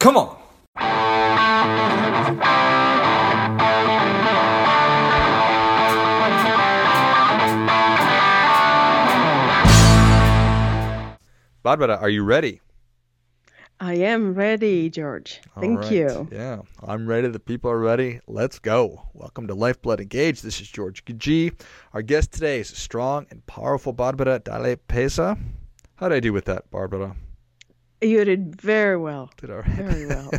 Come on. Barbara, are you ready? I am ready, George. Thank right. you. Yeah, I'm ready. The people are ready. Let's go. Welcome to Lifeblood Engage. This is George G. Our guest today is strong and powerful Barbara Dalle Pezze. How did I do with that, Barbara? You did very well. Did all right. Very well.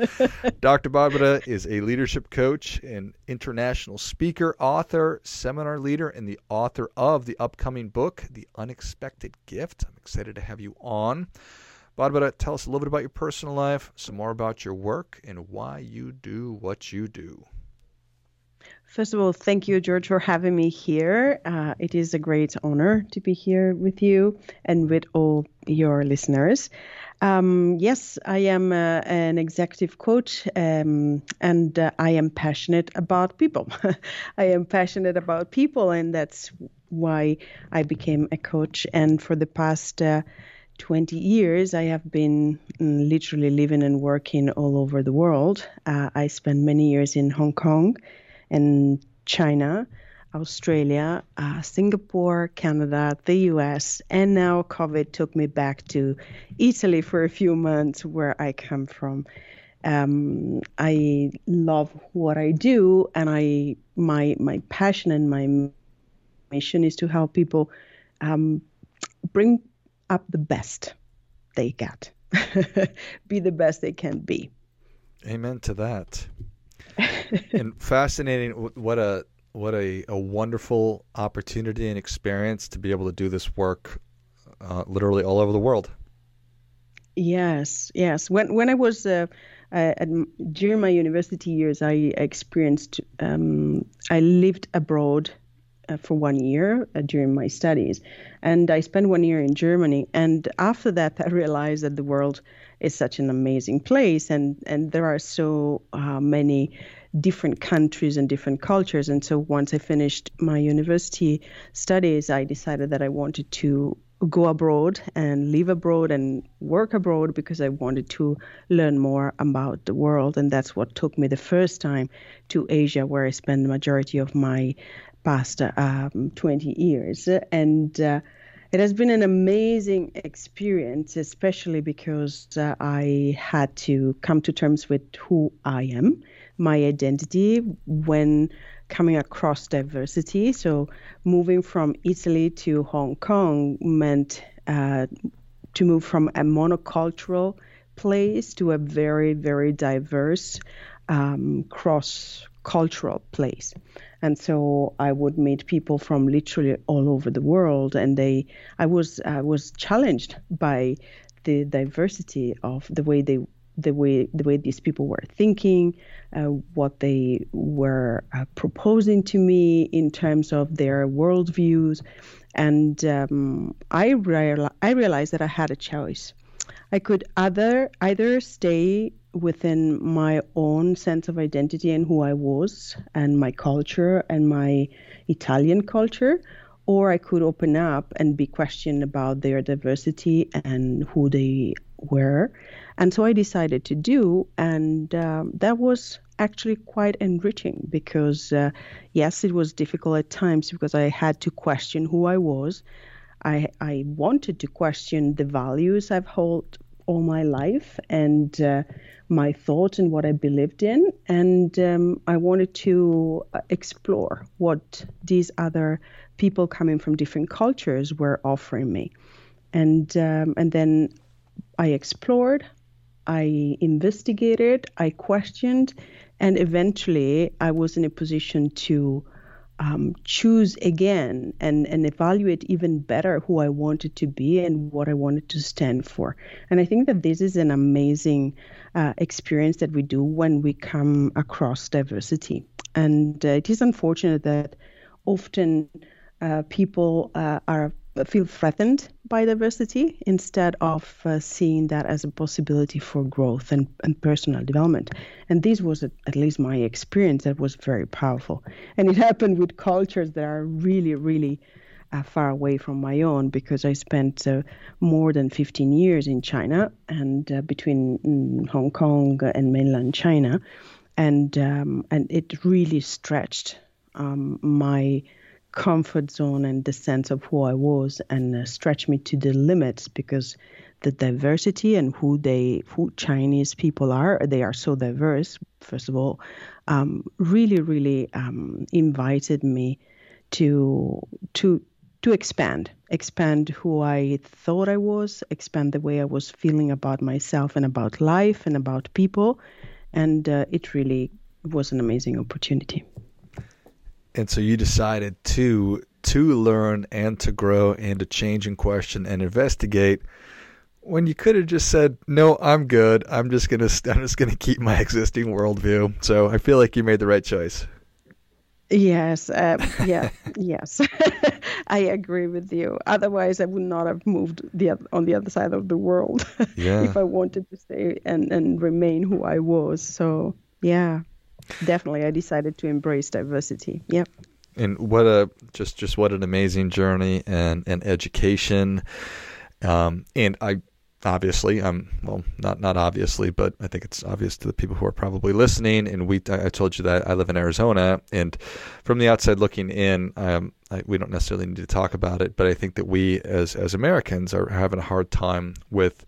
Dr. Barbara is a leadership coach and international speaker, author, seminar leader, and the author of the upcoming book, The Unexpected Gift. I'm excited to have you on. Barbara, tell us a little bit about your personal life, some more about your work, and why you do what you do. First of all, thank you, George, for having me here. Uh, it is a great honor to be here with you and with all your listeners. Um, yes, I am uh, an executive coach um, and uh, I am passionate about people. I am passionate about people, and that's why I became a coach. And for the past uh, 20 years, I have been mm, literally living and working all over the world. Uh, I spent many years in Hong Kong and China. Australia, uh, Singapore, Canada, the US, and now COVID took me back to Italy for a few months, where I come from. Um, I love what I do, and I my my passion and my mission is to help people um, bring up the best they get, be the best they can be. Amen to that. and fascinating what a what a, a wonderful opportunity and experience to be able to do this work uh, literally all over the world. Yes, yes. When when I was uh, uh, at, during my university years, I experienced. Um, I lived abroad for one year uh, during my studies, and I spent one year in Germany. And after that, I realized that the world is such an amazing place, and and there are so uh, many different countries and different cultures. And so once I finished my university studies, I decided that I wanted to go abroad and live abroad and work abroad because I wanted to learn more about the world. And that's what took me the first time to Asia, where I spent the majority of my past um, 20 years. And uh, it has been an amazing experience, especially because uh, I had to come to terms with who I am my identity when coming across diversity. So moving from Italy to Hong Kong meant uh, to move from a monocultural place to a very, very diverse um, cross cultural place. And so I would meet people from literally all over the world, and they, I was, I was challenged by the diversity of the way they the way the way these people were thinking, uh, what they were uh, proposing to me in terms of their worldviews, and um, I real- I realized that I had a choice. I could either either stay within my own sense of identity and who I was and my culture and my Italian culture, or I could open up and be questioned about their diversity and who they were. And so I decided to do, and um, that was actually quite enriching because, uh, yes, it was difficult at times because I had to question who I was. I, I wanted to question the values I've held all my life and uh, my thoughts and what I believed in. And um, I wanted to uh, explore what these other people coming from different cultures were offering me. And, um, and then I explored, I investigated, I questioned, and eventually I was in a position to um, choose again and, and evaluate even better who I wanted to be and what I wanted to stand for. And I think that this is an amazing uh, experience that we do when we come across diversity. And uh, it is unfortunate that often uh, people uh, are feel threatened by diversity instead of uh, seeing that as a possibility for growth and, and personal development. And this was, at, at least my experience, that was very powerful. And it happened with cultures that are really, really uh, far away from my own because I spent uh, more than 15 years in China and uh, between mm, Hong Kong and mainland China, and um, and it really stretched um, my comfort zone and the sense of who I was and uh, me to the limits because the diversity and who they who Chinese people are they are so diverse first of all um, really really um, invited me to to to expand expand who I thought I was expand the way I was feeling about myself and about life and about people. And uh, it really was an amazing opportunity and so you decided to to learn and to grow and to change and question and investigate when you could have just said, "No, I'm good. I'm just gonna I'm just gonna keep my existing worldview." So I feel like you made the right choice. Yes, uh, yeah, yes, I agree with you. Otherwise, I would not have moved the on the other side of the world yeah. if I wanted to stay and and remain who I was. So yeah, definitely, I decided to embrace diversity. Yep. And what a just just what an amazing journey and and education. Um, and I obviously i'm well not not obviously but i think it's obvious to the people who are probably listening and we i told you that i live in arizona and from the outside looking in um, I, we don't necessarily need to talk about it but i think that we as as americans are having a hard time with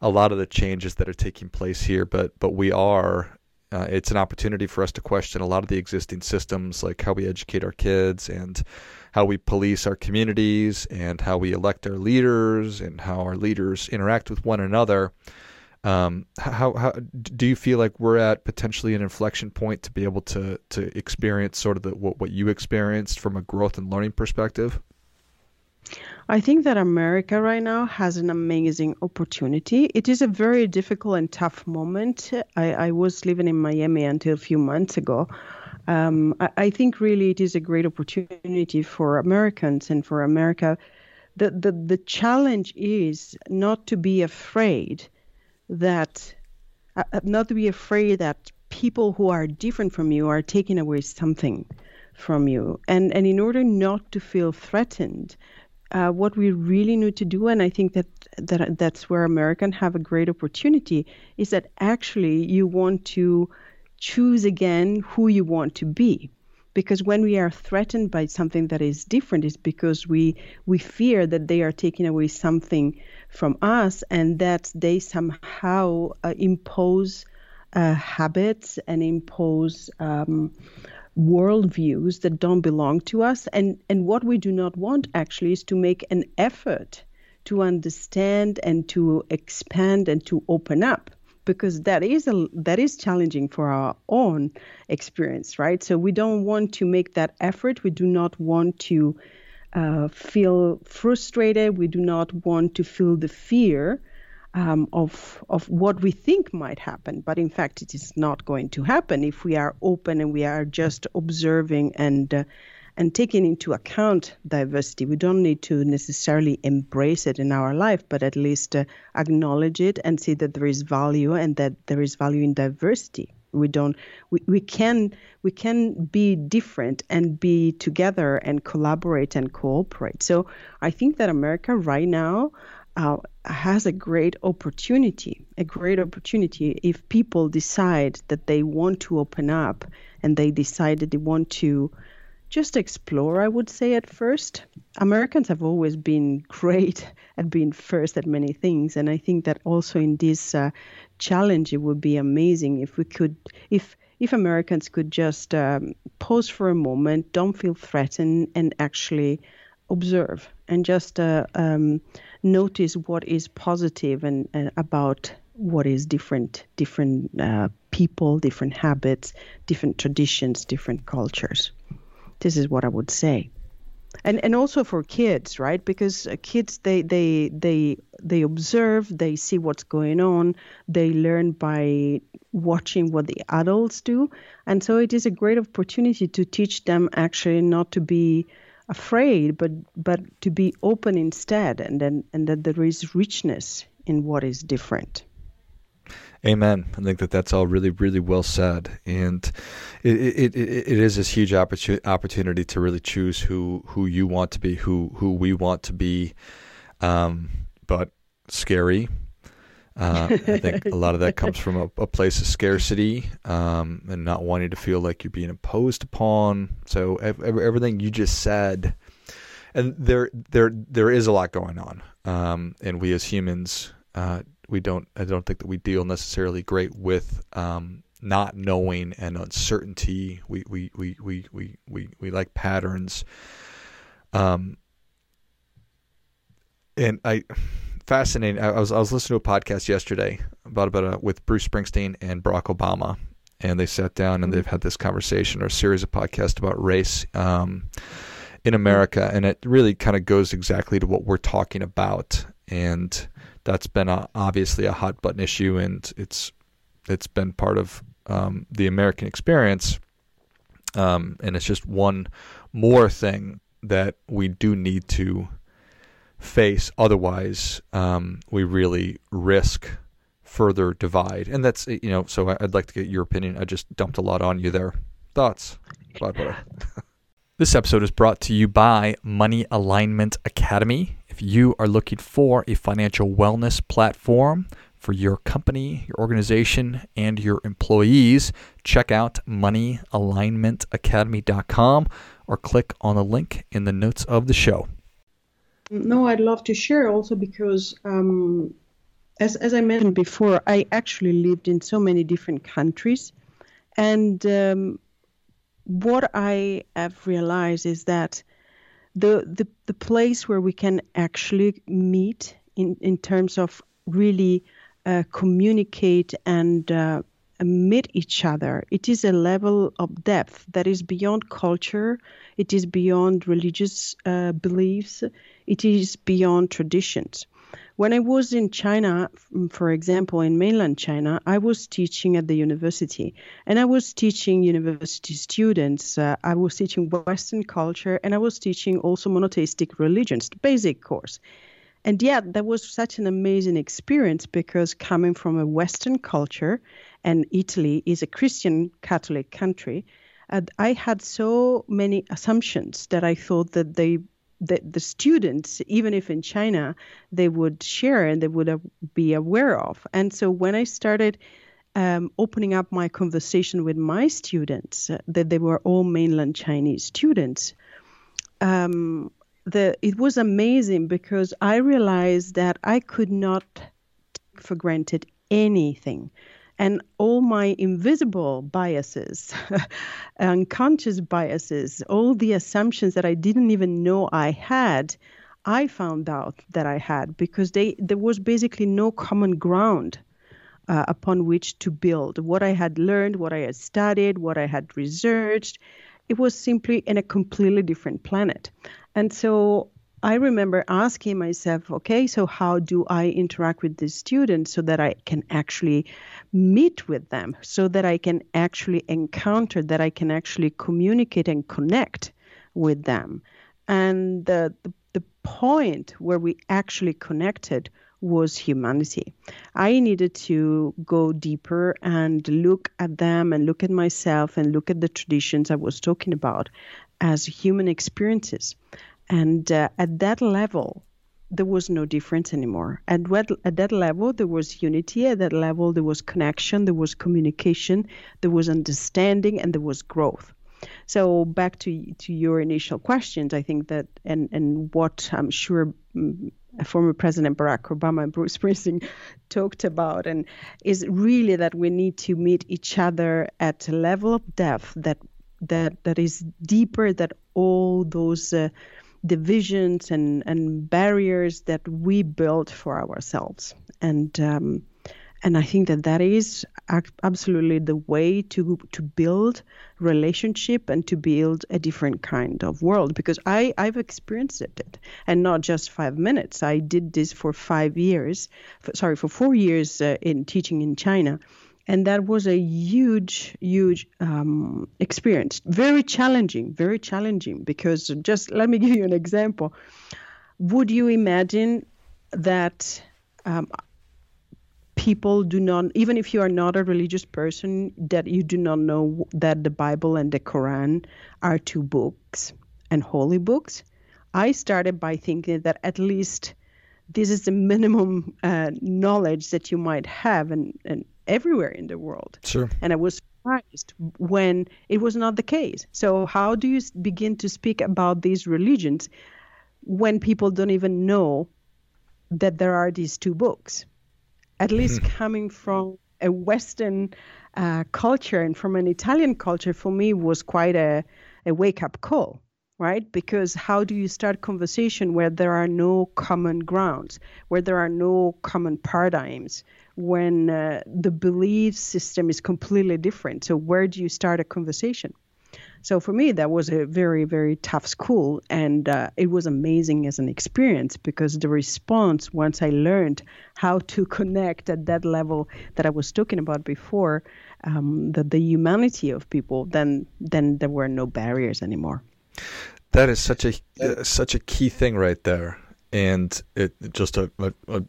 a lot of the changes that are taking place here but but we are uh, it's an opportunity for us to question a lot of the existing systems like how we educate our kids and how we police our communities and how we elect our leaders and how our leaders interact with one another. Um, how, how do you feel like we're at potentially an inflection point to be able to to experience sort of the, what what you experienced from a growth and learning perspective? I think that America right now has an amazing opportunity. It is a very difficult and tough moment. I, I was living in Miami until a few months ago, um, I, I, think really it is a great opportunity for Americans and for America. The, the, the challenge is not to be afraid that, uh, uh, not to be afraid that people who are different from you are taking away something from you. And, and in order not to feel threatened, uh, what we really need to do, and I think that, that that's where Americans have a great opportunity, is that actually you want to choose again who you want to be. Because when we are threatened by something that is different it's because we we fear that they are taking away something from us and that they somehow uh, impose uh, habits and impose um, worldviews that don't belong to us and and what we do not want actually is to make an effort to understand and to expand and to open up because that is a that is challenging for our own experience, right? So we don't want to make that effort. We do not want to uh, feel frustrated. We do not want to feel the fear um, of of what we think might happen, but in fact, it is not going to happen if we are open and we are just observing and uh, and taking into account diversity. We don't need to necessarily embrace it in our life, but at least uh, acknowledge it and see that there is value and that there is value in diversity. We don't. We, we can we can be different and be together and collaborate and cooperate. So I think that America right now uh, has a great opportunity, a great opportunity if people decide that they want to open up and they decide that they want to just explore, I would say, at first. Americans have always been great at being first at many things. And I think that also in this uh, challenge, it would be amazing if we could, if if Americans could just um, pause for a moment, don't feel threatened, and actually observe and just uh, um, notice what is positive and uh, about what is different, different uh, people, different habits, different traditions, different cultures. This is what I would say. And and also for kids, right? Because uh, kids they they they they observe, they see what's going on, they learn by watching what the adults do, and so it is a great opportunity to teach them actually not to be afraid, but but to be open instead, and then and that there is richness in what is different. Amen. I think that that's all really, really well said, and it it, it, is this huge opportunity opportunity to really choose who who you want to be, who who we want to be, um, but scary. Uh, I think a lot of that comes from a, a place of scarcity um, and not wanting to feel like you're being imposed upon. So everything you just said, and there there there is a lot going on, um, and we as humans. Uh, we don't I don't think that we deal necessarily great with um, not knowing and uncertainty. We we we we we we, we like patterns. Um, and I fascinating. I, was I was listening to a podcast yesterday about about a, with Bruce Springsteen and Barack Obama, and they sat down and they've had this conversation or a series of podcasts about race. Um, in America, and it really kind of goes exactly to what we're talking about. And that's been a, obviously a hot button issue, and it's it's been part of um, the American experience. Um, and it's just one more thing that we do need to face. Otherwise, um, we really risk further divide. And that's you know. So I'd like to get your opinion. I just dumped a lot on you there. Thoughts, this episode is brought to you by Money Alignment Academy. If you are looking for a financial wellness platform for your company, your organization, and your employees, check out moneyalignmentacademy.com or click on the link in the notes of the show. No, I'd love to share also because, um, as, as I mentioned before, I actually lived in so many different countries. And um, what I have realized is that the the the place where we can actually meet in in terms of really uh, communicate and uh, meet each other. It is a level of depth that is beyond culture. It is beyond religious uh, beliefs. It is beyond traditions. When I was in China, for example, in mainland China, I was teaching at the university, and I was teaching university students. Uh, I was teaching Western culture, and I was teaching also monotheistic religions, basic course. And yet, that was such an amazing experience because coming from a Western culture, and Italy is a Christian Catholic country, uh, I had so many assumptions that I thought that they the, the students, even if in China, they would share and they would be aware of. And so when I started um, opening up my conversation with my students, uh, that they were all mainland Chinese students, um, the it was amazing because I realized that I could not take for granted anything and all my invisible biases, unconscious biases, all the assumptions that I didn't even know I had, I found out that I had because they there was basically no common ground uh, upon which to build. What I had learned, what I had studied, what I had researched, it was simply in a completely different planet. And so I remember asking myself, okay, so how do I interact with these students so that I can actually meet with them, so that I can actually encounter, that I can actually communicate and connect with them? And the, the, the point where we actually connected was humanity. I needed to go deeper and look at them and look at myself and look at the traditions I was talking about as human experiences. And uh, at that level, there was no difference anymore. At, what, at that level, there was unity. At that level, there was connection, there was communication, there was understanding, and there was growth. So back to to your initial questions, I think that and and what I'm sure mm, former President Barack Obama and Bruce Springsteen talked about, and is really that we need to meet each other at a level of depth that that that is deeper than all those. Uh, divisions and, and barriers that we build for ourselves. And um, and I think that that is absolutely the way to to build relationship and to build a different kind of world because I I've experienced it and not just five minutes. I did this for five years, for, sorry for four years uh, in teaching in China, and that was a huge huge um, experience very challenging very challenging because just let me give you an example would you imagine that um, people do not, even if you are not a religious person, that you do not know that the Bible and the Quran are two books and holy books. I started by thinking that at least this is the minimum uh, knowledge that you might have and, and everywhere in the world. Sure. And I was surprised when it was not the case. So, how do you begin to speak about these religions when people don't even know that there are these two books? At least mm-hmm. coming from a Western uh, culture and from an Italian culture, for me, was quite a, a wake up call right? Because how do you start conversation where there are no common grounds, where there are no common paradigms, when uh, the belief system is completely different? So where do you start a conversation? So for me, that was a very, very tough school, and uh, it was amazing as an experience because the response once I learned how to connect at that level that I was talking about before, um, the the humanity of people, then then there were no barriers anymore. That is such a uh, such a key thing right there, and it just a, a, a,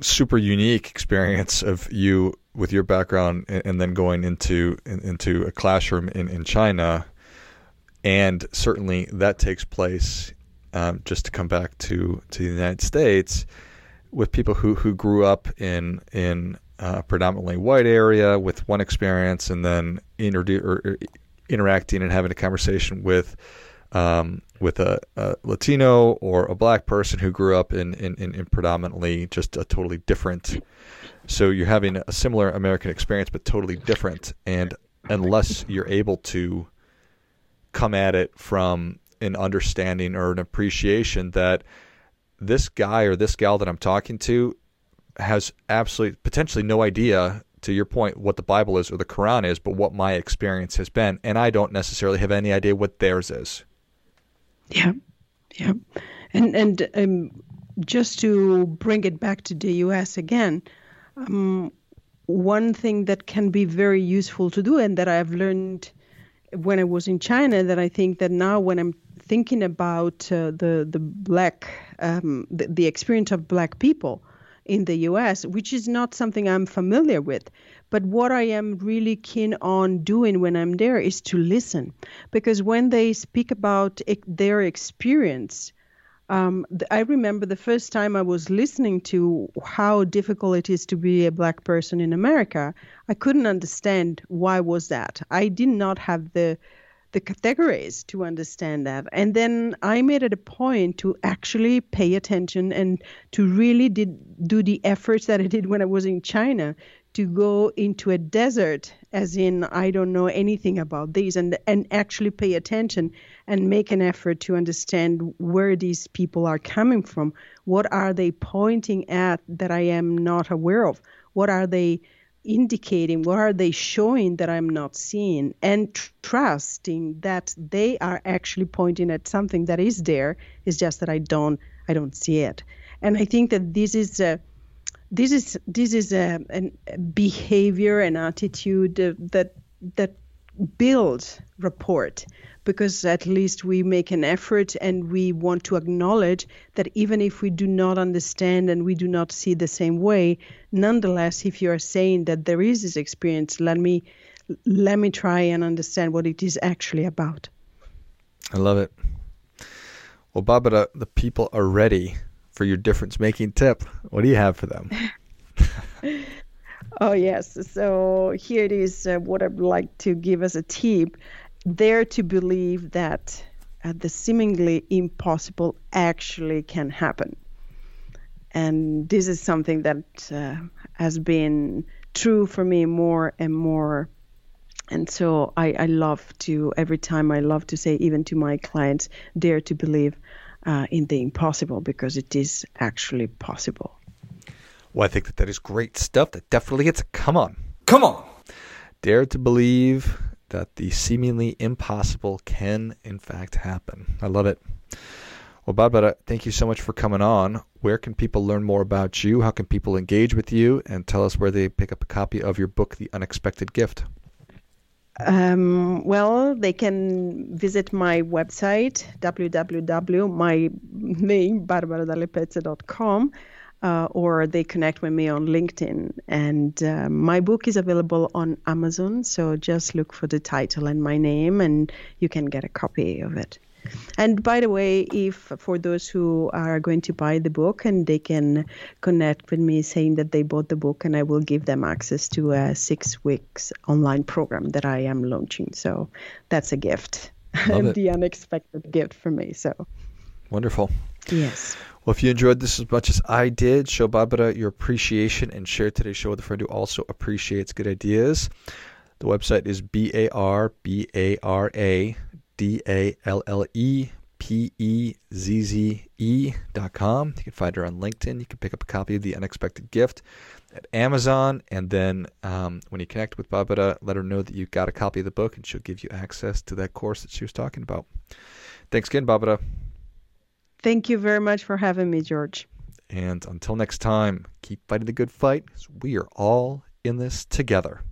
super unique experience of you with your background, and, and then going into in, into a classroom in in China, and certainly that takes place. Um, just to come back to to the United States, with people who who grew up in in a predominantly white area with one experience, and then or, or interacting and having a conversation with um, with a, a, Latino or a black person who grew up in, in, in, predominantly just a totally different. So you're having a similar American experience, but totally different. And unless you're able to come at it from an understanding or an appreciation that this guy or this gal that I'm talking to has absolutely potentially no idea to your point what the Bible is or the Quran is, but what my experience has been, and I don't necessarily have any idea what theirs is. Yeah, yeah, and and um, just to bring it back to the U.S. again, um, one thing that can be very useful to do, and that I've learned when I was in China, that I think that now when I'm thinking about uh, the the black um, the, the experience of black people in the U.S., which is not something I'm familiar with, but what I am really keen on doing when I'm there is to listen, because when they speak about their experience, um, I remember the first time I was listening to how difficult it is to be a black person in America. I couldn't understand why was that. I did not have the the categories to understand that. And then I made it a point to actually pay attention and to really did do the efforts that I did when I was in China to go into a desert as in I don't know anything about these and and actually pay attention and make an effort to understand where these people are coming from. What are they pointing at that I am not aware of? What are they indicating what are they showing that i'm not seeing and tr- trusting that they are actually pointing at something that is there it's just that i don't i don't see it and i think that this is a this is this is a, a behavior and attitude uh, that that builds rapport because at least we make an effort and we want to acknowledge that even if we do not understand and we do not see the same way, nonetheless, if you are saying that there is this experience, let me let me try and understand what it is actually about. I love it. Well, Barbara, the people are ready for your difference making tip. What do you have for them? oh, yes. So here it is uh, what I'd like to give as a tip dare to believe that uh, the seemingly impossible actually can happen. And this is something that uh, has been true for me more and more. And so I, I, love to, every time I love to say, even to my clients, dare to believe uh, in the impossible because it is actually possible. Well, I think that that is great stuff. That definitely gets a come on. Come on. Dare to believe that the seemingly impossible can, in fact, happen. I love it. Well, Barbara, thank you so much for coming on. Where can people learn more about you? How can people engage with you? And tell us where they pick up a copy of your book, The Unexpected Gift. Um, well, they can visit my website, www.my name, uh, or they connect with me on LinkedIn. And uh, my book is available on Amazon, so just look for the title and my name, and you can get a copy of it. And by the way, if for those who are going to buy the book and they can connect with me saying that they bought the book, and I will give them access to a six weeks online program that I am launching. So that's a gift, the unexpected gift for me. So wonderful. Yes. Well, if you enjoyed this as much as I did, show Barbara your appreciation and share today's show with a friend who also appreciates good ideas. The website is B A R B A R A D A L L E P E Z Z E dot com. You can find her on LinkedIn. You can pick up a copy of The Unexpected Gift at Amazon. And then um, when you connect with Barbara, let her know that you got a copy of the book and she'll give you access to that course that she was talking about. Thanks again, Barbara. Thank you very much for having me, George. And until next time, keep fighting the good fight. We are all in this together.